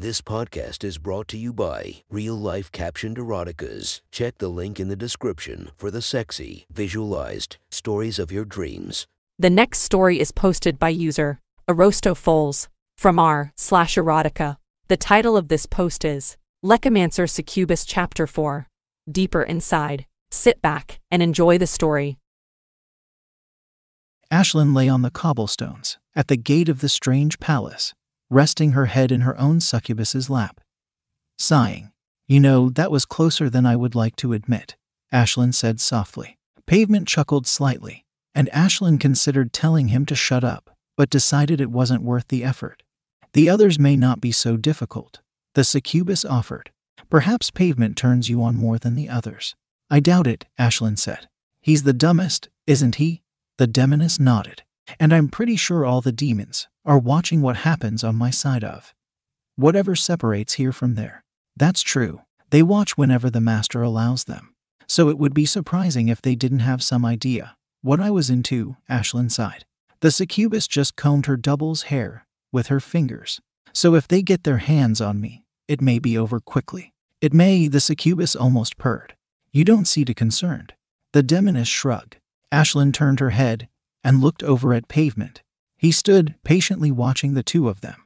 This podcast is brought to you by Real Life Captioned Eroticas. Check the link in the description for the sexy, visualized stories of your dreams. The next story is posted by user Arosto Foles from r slash erotica. The title of this post is Lecomancer Succubus Chapter 4 Deeper Inside. Sit back and enjoy the story. Ashlyn lay on the cobblestones at the gate of the strange palace, resting her head in her own succubus's lap. Sighing, You know, that was closer than I would like to admit, Ashlyn said softly. Pavement chuckled slightly, and Ashlyn considered telling him to shut up, but decided it wasn't worth the effort. The others may not be so difficult, the succubus offered. Perhaps Pavement turns you on more than the others. I doubt it, Ashlyn said. He's the dumbest, isn't he? The demoness nodded. And I'm pretty sure all the demons are watching what happens on my side of. Whatever separates here from there. That's true. They watch whenever the master allows them. So it would be surprising if they didn't have some idea what I was into, Ashlyn sighed. The succubus just combed her double's hair with her fingers. So if they get their hands on me, it may be over quickly. It may, the succubus almost purred. You don't seem concerned. The demoness shrugged. Ashlyn turned her head and looked over at pavement. He stood patiently watching the two of them,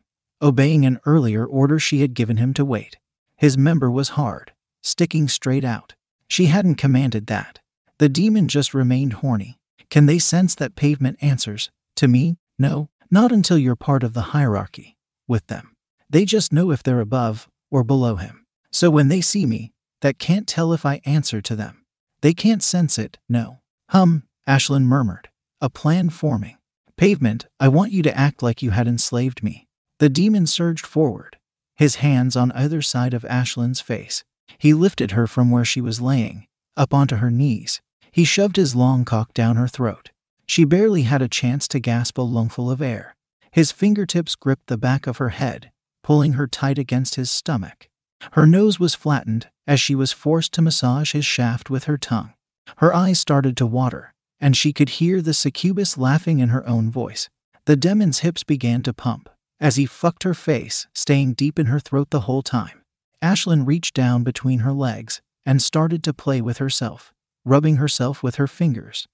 obeying an earlier order she had given him to wait. His member was hard, sticking straight out. She hadn't commanded that. The demon just remained horny. Can they sense that pavement answers? To me, no, not until you're part of the hierarchy with them. They just know if they're above or below him. So when they see me, that can't tell if I answer to them. They can't sense it, no. Hum, Ashlyn murmured, a plan forming. Pavement, I want you to act like you had enslaved me. The demon surged forward, his hands on either side of Ashlyn's face. He lifted her from where she was laying, up onto her knees. He shoved his long cock down her throat. She barely had a chance to gasp a lungful of air. His fingertips gripped the back of her head, pulling her tight against his stomach. Her nose was flattened as she was forced to massage his shaft with her tongue. Her eyes started to water, and she could hear the succubus laughing in her own voice. The demon's hips began to pump as he fucked her face, staying deep in her throat the whole time. Ashlyn reached down between her legs and started to play with herself, rubbing herself with her fingers.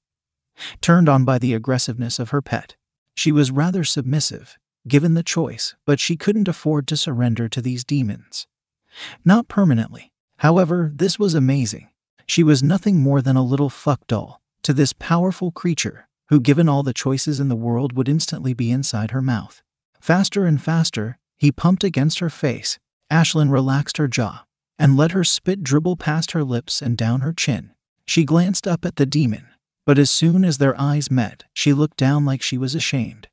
Turned on by the aggressiveness of her pet, she was rather submissive, given the choice, but she couldn't afford to surrender to these demons. Not permanently. However, this was amazing. She was nothing more than a little fuck doll to this powerful creature who, given all the choices in the world, would instantly be inside her mouth. Faster and faster, he pumped against her face. Ashlyn relaxed her jaw and let her spit dribble past her lips and down her chin. She glanced up at the demon, but as soon as their eyes met, she looked down like she was ashamed.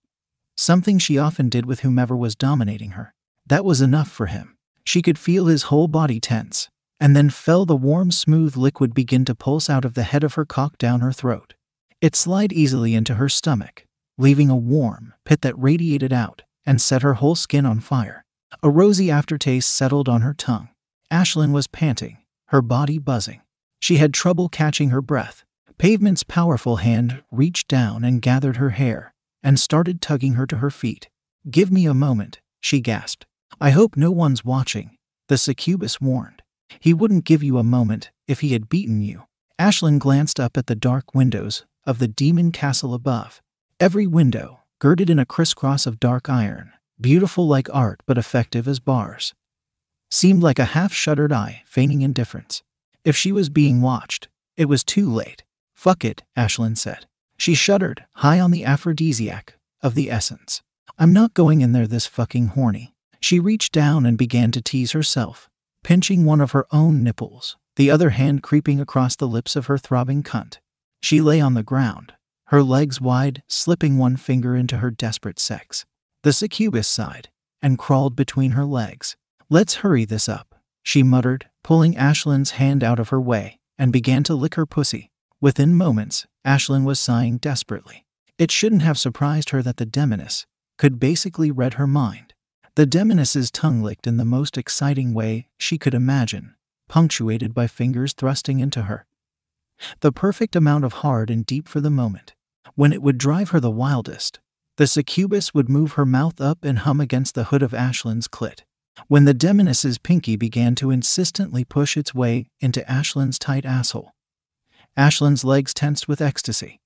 Something she often did with whomever was dominating her. That was enough for him. She could feel his whole body tense, and then felt the warm, smooth liquid begin to pulse out of the head of her cock down her throat. It slid easily into her stomach, leaving a warm pit that radiated out and set her whole skin on fire. A rosy aftertaste settled on her tongue. Ashlyn was panting, her body buzzing. She had trouble catching her breath. Pavement's powerful hand reached down and gathered her hair and started tugging her to her feet. Give me a moment, she gasped. I hope no one's watching, the succubus warned. He wouldn't give you a moment if he had beaten you. Ashlyn glanced up at the dark windows of the demon castle above. Every window, girded in a crisscross of dark iron, beautiful like art but effective as bars, seemed like a half shuttered eye feigning indifference. If she was being watched, it was too late. Fuck it, Ashlyn said. She shuddered, high on the aphrodisiac of the essence. I'm not going in there this fucking horny. She reached down and began to tease herself, pinching one of her own nipples, the other hand creeping across the lips of her throbbing cunt. She lay on the ground, her legs wide, slipping one finger into her desperate sex. The succubus sighed and crawled between her legs. Let's hurry this up, she muttered, pulling Ashlyn's hand out of her way, and began to lick her pussy. Within moments, Ashlyn was sighing desperately. It shouldn't have surprised her that the demoness could basically read her mind. The demoness's tongue licked in the most exciting way she could imagine, punctuated by fingers thrusting into her. The perfect amount of hard and deep for the moment. When it would drive her the wildest, the succubus would move her mouth up and hum against the hood of Ashlyn's clit. when the demoness's pinky began to insistently push its way into Ashlyn's tight asshole. Ashlyn's legs tensed with ecstasy,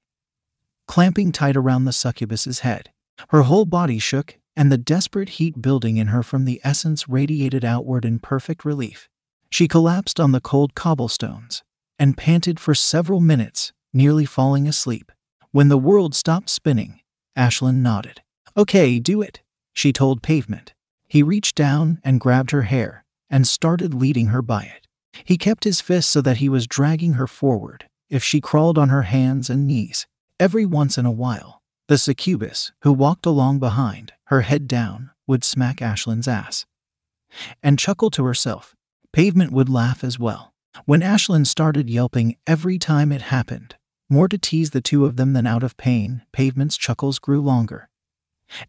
clamping tight around the succubus's head. Her whole body shook, and the desperate heat building in her from the essence radiated outward in perfect relief. She collapsed on the cold cobblestones and panted for several minutes, nearly falling asleep. When the world stopped spinning, Ashlyn nodded. Okay, do it, she told Pavement. He reached down and grabbed her hair and started leading her by it. He kept his fist so that he was dragging her forward if she crawled on her hands and knees. Every once in a while, the succubus, who walked along behind, her head down, would smack Ashlyn's ass and chuckle to herself. Pavement would laugh as well. When Ashlyn started yelping every time it happened, more to tease the two of them than out of pain, Pavement's chuckles grew longer,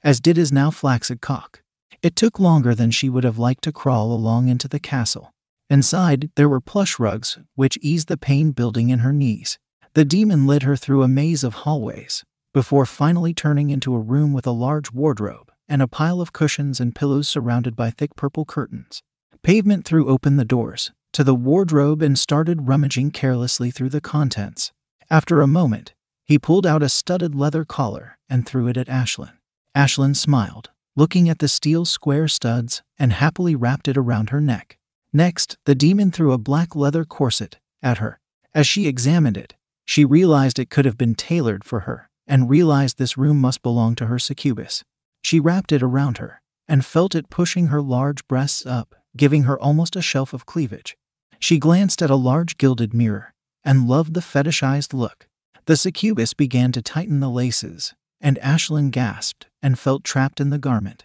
as did his now flaccid cock. It took longer than she would have liked to crawl along into the castle. Inside, there were plush rugs, which eased the pain building in her knees. The demon led her through a maze of hallways, before finally turning into a room with a large wardrobe and a pile of cushions and pillows surrounded by thick purple curtains. Pavement threw open the doors to the wardrobe and started rummaging carelessly through the contents. After a moment, he pulled out a studded leather collar and threw it at Ashlyn. Ashlyn smiled, looking at the steel square studs, and happily wrapped it around her neck. Next, the demon threw a black leather corset at her. As she examined it, she realized it could have been tailored for her, and realized this room must belong to her succubus. She wrapped it around her and felt it pushing her large breasts up giving her almost a shelf of cleavage. She glanced at a large gilded mirror and loved the fetishized look. The succubus began to tighten the laces, and Ashlyn gasped and felt trapped in the garment.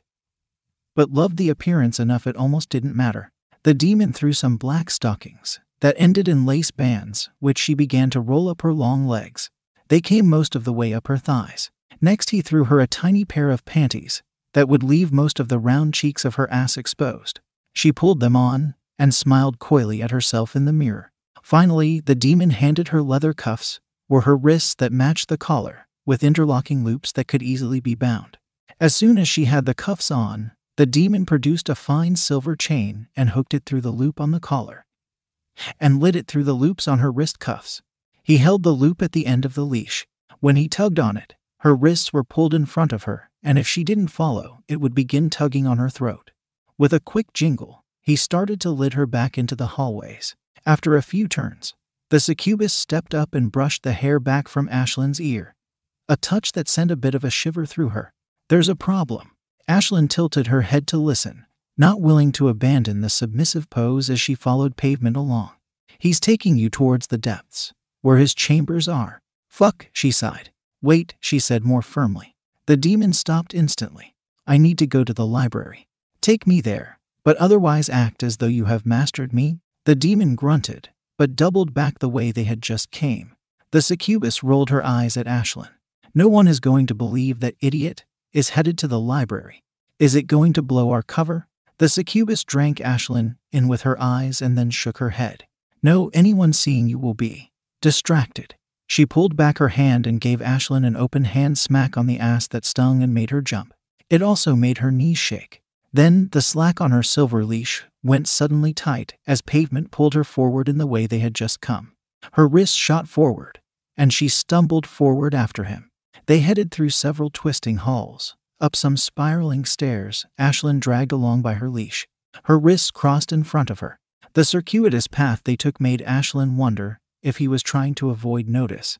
But loved the appearance enough it almost didn't matter. The demon threw some black stockings that ended in lace bands, which she began to roll up her long legs. They came most of the way up her thighs. Next, he threw her a tiny pair of panties that would leave most of the round cheeks of her ass exposed. She pulled them on and smiled coyly at herself in the mirror. Finally, the demon handed her leather cuffs, were her wrists that matched the collar, with interlocking loops that could easily be bound. As soon as she had the cuffs on, the demon produced a fine silver chain and hooked it through the loop on the collar, and lit it through the loops on her wrist cuffs. He held the loop at the end of the leash. When he tugged on it, her wrists were pulled in front of her, and if she didn't follow, it would begin tugging on her throat. With a quick jingle, he started to lead her back into the hallways. After a few turns, the succubus stepped up and brushed the hair back from Ashlyn's ear, a touch that sent a bit of a shiver through her. There's a problem. Ashlyn tilted her head to listen, not willing to abandon the submissive pose as she followed pavement along. He's taking you towards the depths, where his chambers are. Fuck, she sighed. Wait, she said more firmly. The demon stopped instantly. I need to go to the library. Take me there, but otherwise act as though you have mastered me. The demon grunted, but doubled back the way they had just came. The succubus rolled her eyes at Ashlyn. No one is going to believe that idiot is headed to the library. Is it going to blow our cover? The succubus drank Ashlyn in with her eyes and then shook her head. No, anyone seeing you will be distracted. She pulled back her hand and gave Ashlyn an open hand smack on the ass that stung and made her jump. It also made her knees shake. Then the slack on her silver leash went suddenly tight as pavement pulled her forward in the way they had just come. Her wrists shot forward, and she stumbled forward after him. They headed through several twisting halls, up some spiraling stairs Ashlyn dragged along by her leash. Her wrists crossed in front of her. The circuitous path they took made Ashlyn wonder if he was trying to avoid notice,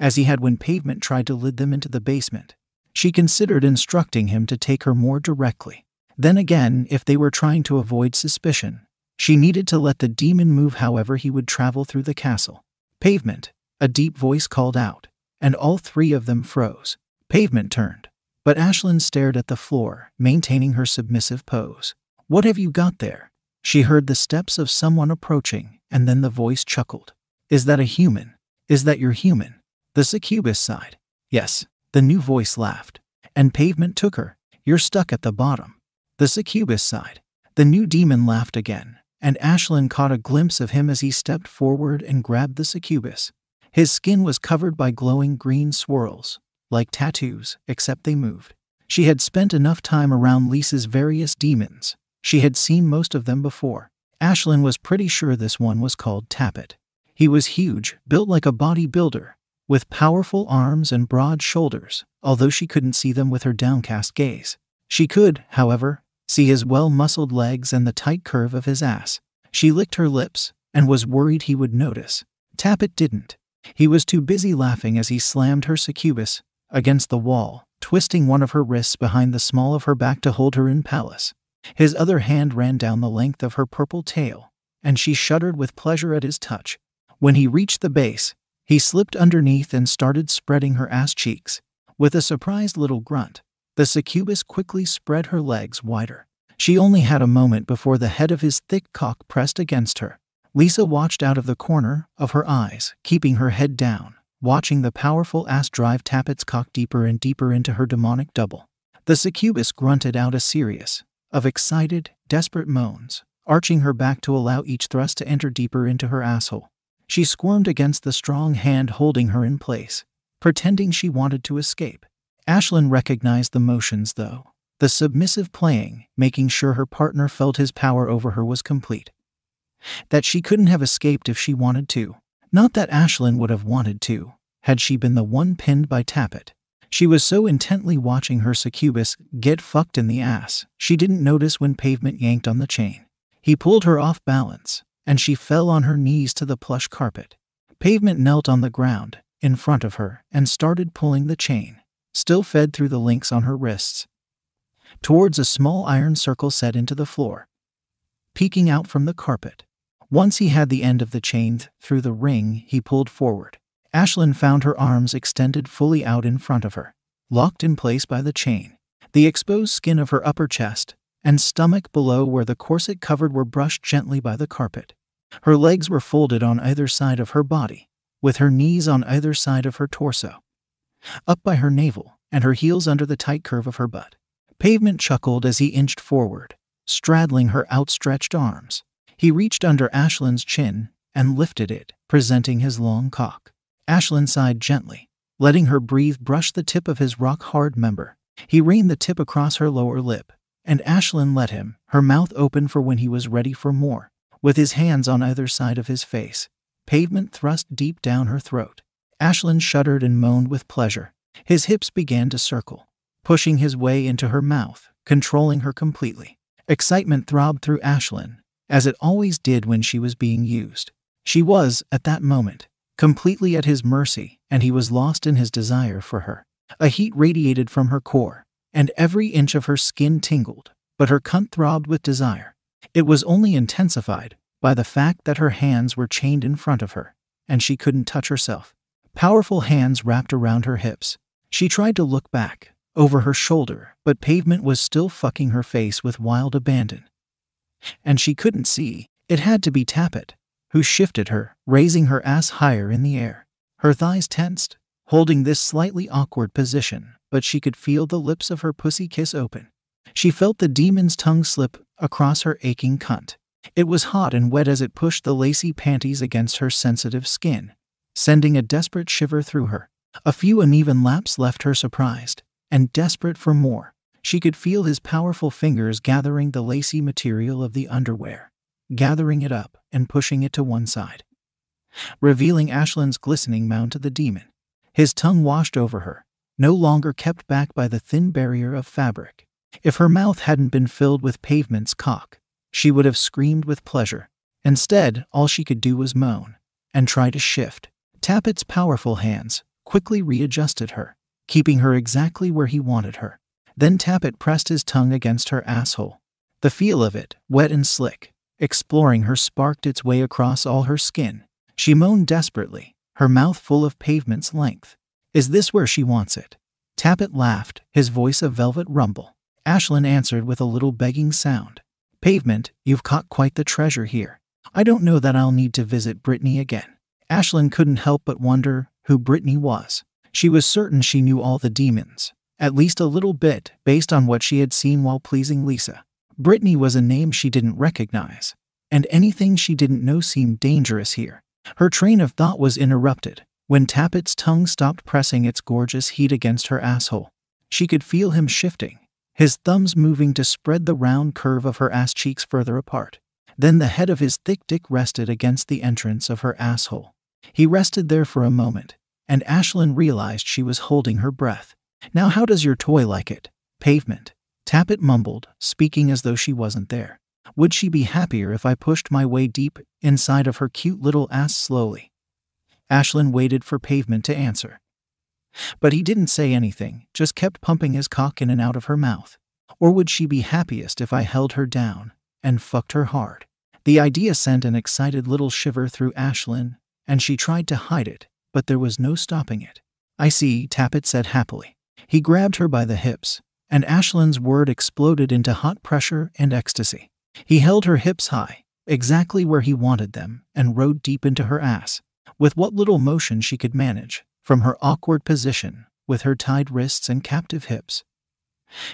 as he had when pavement tried to lead them into the basement. She considered instructing him to take her more directly. Then again, if they were trying to avoid suspicion, she needed to let the demon move however he would travel through the castle. Pavement, a deep voice called out, and all three of them froze. Pavement turned, but Ashlyn stared at the floor, maintaining her submissive pose. What have you got there? She heard the steps of someone approaching, and then the voice chuckled. Is that a human? Is that your human? The succubus sighed. Yes, the new voice laughed. And Pavement took her. You're stuck at the bottom. The succubus sighed. The new demon laughed again, and Ashlyn caught a glimpse of him as he stepped forward and grabbed the succubus. His skin was covered by glowing green swirls, like tattoos, except they moved. She had spent enough time around Lisa's various demons. She had seen most of them before. Ashlyn was pretty sure this one was called Tappet. He was huge, built like a bodybuilder, with powerful arms and broad shoulders, although she couldn't see them with her downcast gaze. She could, however, see his well muscled legs and the tight curve of his ass. She licked her lips and was worried he would notice. Tappet didn't. He was too busy laughing as he slammed her succubus against the wall, twisting one of her wrists behind the small of her back to hold her in palace. His other hand ran down the length of her purple tail, and she shuddered with pleasure at his touch. When he reached the base, he slipped underneath and started spreading her ass cheeks. With a surprised little grunt, the succubus quickly spread her legs wider. She only had a moment before the head of his thick cock pressed against her. Lisa watched out of the corner of her eyes, keeping her head down, watching the powerful ass drive Tappet's cock deeper and deeper into her demonic double. The succubus grunted out a series of excited, desperate moans, arching her back to allow each thrust to enter deeper into her asshole. She squirmed against the strong hand holding her in place, pretending she wanted to escape. Ashlyn recognized the motions, though. The submissive playing, making sure her partner felt his power over her was complete. That she couldn't have escaped if she wanted to. Not that Ashlyn would have wanted to, had she been the one pinned by Tappet. She was so intently watching her succubus get fucked in the ass, she didn't notice when pavement yanked on the chain. He pulled her off balance, and she fell on her knees to the plush carpet. Pavement knelt on the ground, in front of her, and started pulling the chain, still fed through the links on her wrists, towards a small iron circle set into the floor, peeking out from the carpet. Once he had the end of the chain through the ring, he pulled forward. Ashlyn found her arms extended fully out in front of her, locked in place by the chain. The exposed skin of her upper chest and stomach below where the corset covered were brushed gently by the carpet. Her legs were folded on either side of her body, with her knees on either side of her torso, up by her navel, and her heels under the tight curve of her butt. Pavement chuckled as he inched forward, straddling her outstretched arms. He reached under Ashlyn's chin and lifted it, presenting his long cock. Ashlyn sighed gently, letting her breathe brush the tip of his rock hard member. He reined the tip across her lower lip, and Ashlyn let him, her mouth open for when he was ready for more. With his hands on either side of his face, pavement thrust deep down her throat. Ashlyn shuddered and moaned with pleasure. His hips began to circle, pushing his way into her mouth, controlling her completely. Excitement throbbed through Ashlyn, as it always did when she was being used. She was, at that moment, completely at his mercy, and he was lost in his desire for her. A heat radiated from her core, and every inch of her skin tingled, but her cunt throbbed with desire. It was only intensified by the fact that her hands were chained in front of her, and she couldn't touch herself. Powerful hands wrapped around her hips. She tried to look back, over her shoulder, but pavement was still fucking her face with wild abandon. And she couldn't see. It had to be Tappet, who shifted her, raising her ass higher in the air. Her thighs tensed, holding this slightly awkward position, but she could feel the lips of her pussy kiss open. She felt the demon's tongue slip across her aching cunt. It was hot and wet as it pushed the lacy panties against her sensitive skin, sending a desperate shiver through her. A few uneven laps left her surprised and desperate for more. She could feel his powerful fingers gathering the lacy material of the underwear, gathering it up and pushing it to one side, revealing Ashlyn's glistening mound to the demon. His tongue washed over her, no longer kept back by the thin barrier of fabric. If her mouth hadn't been filled with pavement's cock, she would have screamed with pleasure. Instead, all she could do was moan and try to shift. Tappet's powerful hands quickly readjusted her, keeping her exactly where he wanted her. Then Tappet pressed his tongue against her asshole. The feel of it, wet and slick, exploring her, sparked its way across all her skin. She moaned desperately, her mouth full of pavement's length. Is this where she wants it? Tappet laughed, his voice a velvet rumble. Ashlyn answered with a little begging sound. Pavement, you've caught quite the treasure here. I don't know that I'll need to visit Brittany again. Ashlyn couldn't help but wonder who Brittany was. She was certain she knew all the demons, at least a little bit, based on what she had seen while pleasing Lisa. Brittany was a name she didn't recognize, and anything she didn't know seemed dangerous here. Her train of thought was interrupted when Tappet's tongue stopped pressing its gorgeous heat against her asshole, she could feel him shifting, his thumbs moving to spread the round curve of her ass cheeks further apart. Then the head of his thick dick rested against the entrance of her asshole. He rested there for a moment, and Ashlyn realized she was holding her breath. Now, how does your toy like it? Pavement. Tappet mumbled, speaking as though she wasn't there. Would she be happier if I pushed my way deep inside of her cute little ass slowly? Ashlyn waited for Pavement to answer. But he didn't say anything, just kept pumping his cock in and out of her mouth. Or would she be happiest if I held her down and fucked her hard? The idea sent an excited little shiver through Ashlyn, and she tried to hide it, but there was no stopping it. I see, Tappet said happily. He grabbed her by the hips, and Ashlyn's word exploded into hot pressure and ecstasy. He held her hips high, exactly where he wanted them, and rode deep into her ass, with what little motion she could manage, from her awkward position, with her tied wrists and captive hips.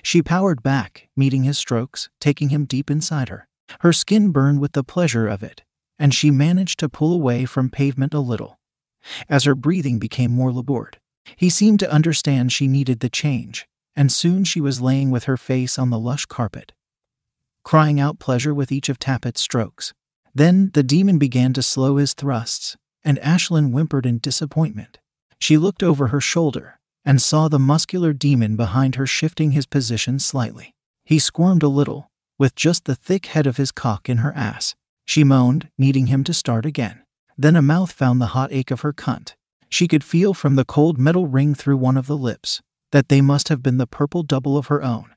She powered back, meeting his strokes, taking him deep inside her. Her skin burned with the pleasure of it, and she managed to pull away from pavement a little. As her breathing became more labored, he seemed to understand she needed the change, and soon she was laying with her face on the lush carpet, crying out pleasure with each of Tappet's strokes. Then the demon began to slow his thrusts, and Ashlyn whimpered in disappointment. She looked over her shoulder and saw the muscular demon behind her shifting his position slightly. He squirmed a little, with just the thick head of his cock in her ass. She moaned, needing him to start again. Then a mouth found the hot ache of her cunt. She could feel from the cold metal ring through one of the lips that they must have been the purple double of her own.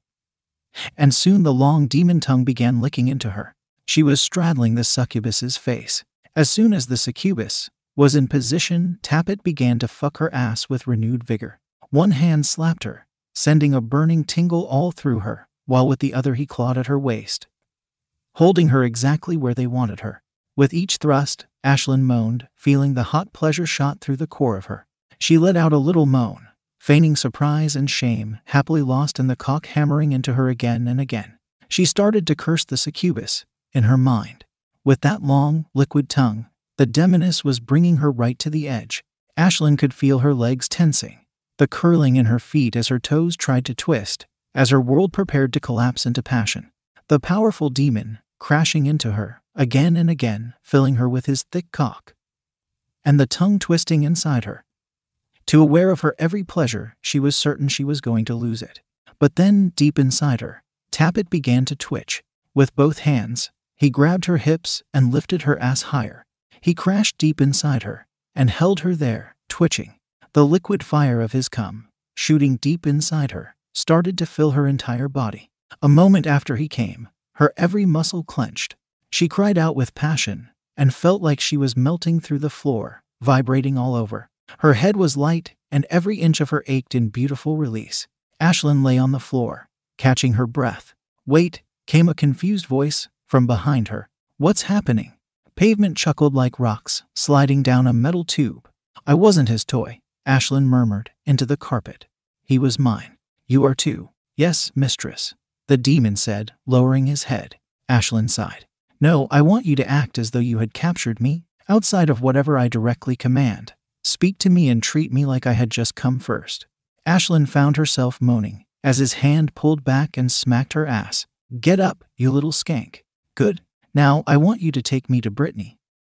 And soon the long demon tongue began licking into her. She was straddling the succubus's face. As soon as the succubus was in position, Tappet began to fuck her ass with renewed vigor. One hand slapped her, sending a burning tingle all through her, while with the other he clawed at her waist, holding her exactly where they wanted her. With each thrust, Ashlyn moaned, feeling the hot pleasure shot through the core of her. She let out a little moan, feigning surprise and shame, happily lost in the cock hammering into her again and again. She started to curse the succubus, in her mind. With that long, liquid tongue, the demoness was bringing her right to the edge. Ashlyn could feel her legs tensing, the curling in her feet as her toes tried to twist, as her world prepared to collapse into passion. The powerful demon, crashing into her, again and again, filling her with his thick cock, and the tongue twisting inside her. Too aware of her every pleasure, she was certain she was going to lose it. But then, deep inside her, Tappet began to twitch. With both hands, he grabbed her hips and lifted her ass higher. He crashed deep inside her and held her there, twitching. The liquid fire of his cum, shooting deep inside her, started to fill her entire body. A moment after he came, her every muscle clenched, she cried out with passion and felt like she was melting through the floor, vibrating all over. Her head was light, and every inch of her ached in beautiful release. Ashlyn lay on the floor, catching her breath. Wait, came a confused voice from behind her. What's happening? Pavement chuckled like rocks, sliding down a metal tube. I wasn't his toy, Ashlyn murmured into the carpet. He was mine. You are too. Yes, mistress, the demon said, lowering his head. Ashlyn sighed. No, I want you to act as though you had captured me, outside of whatever I directly command. Speak to me and treat me like I had just come first. Ashlyn found herself moaning as his hand pulled back and smacked her ass. Get up, you little skank. Good. Now I want you to take me to Brittany.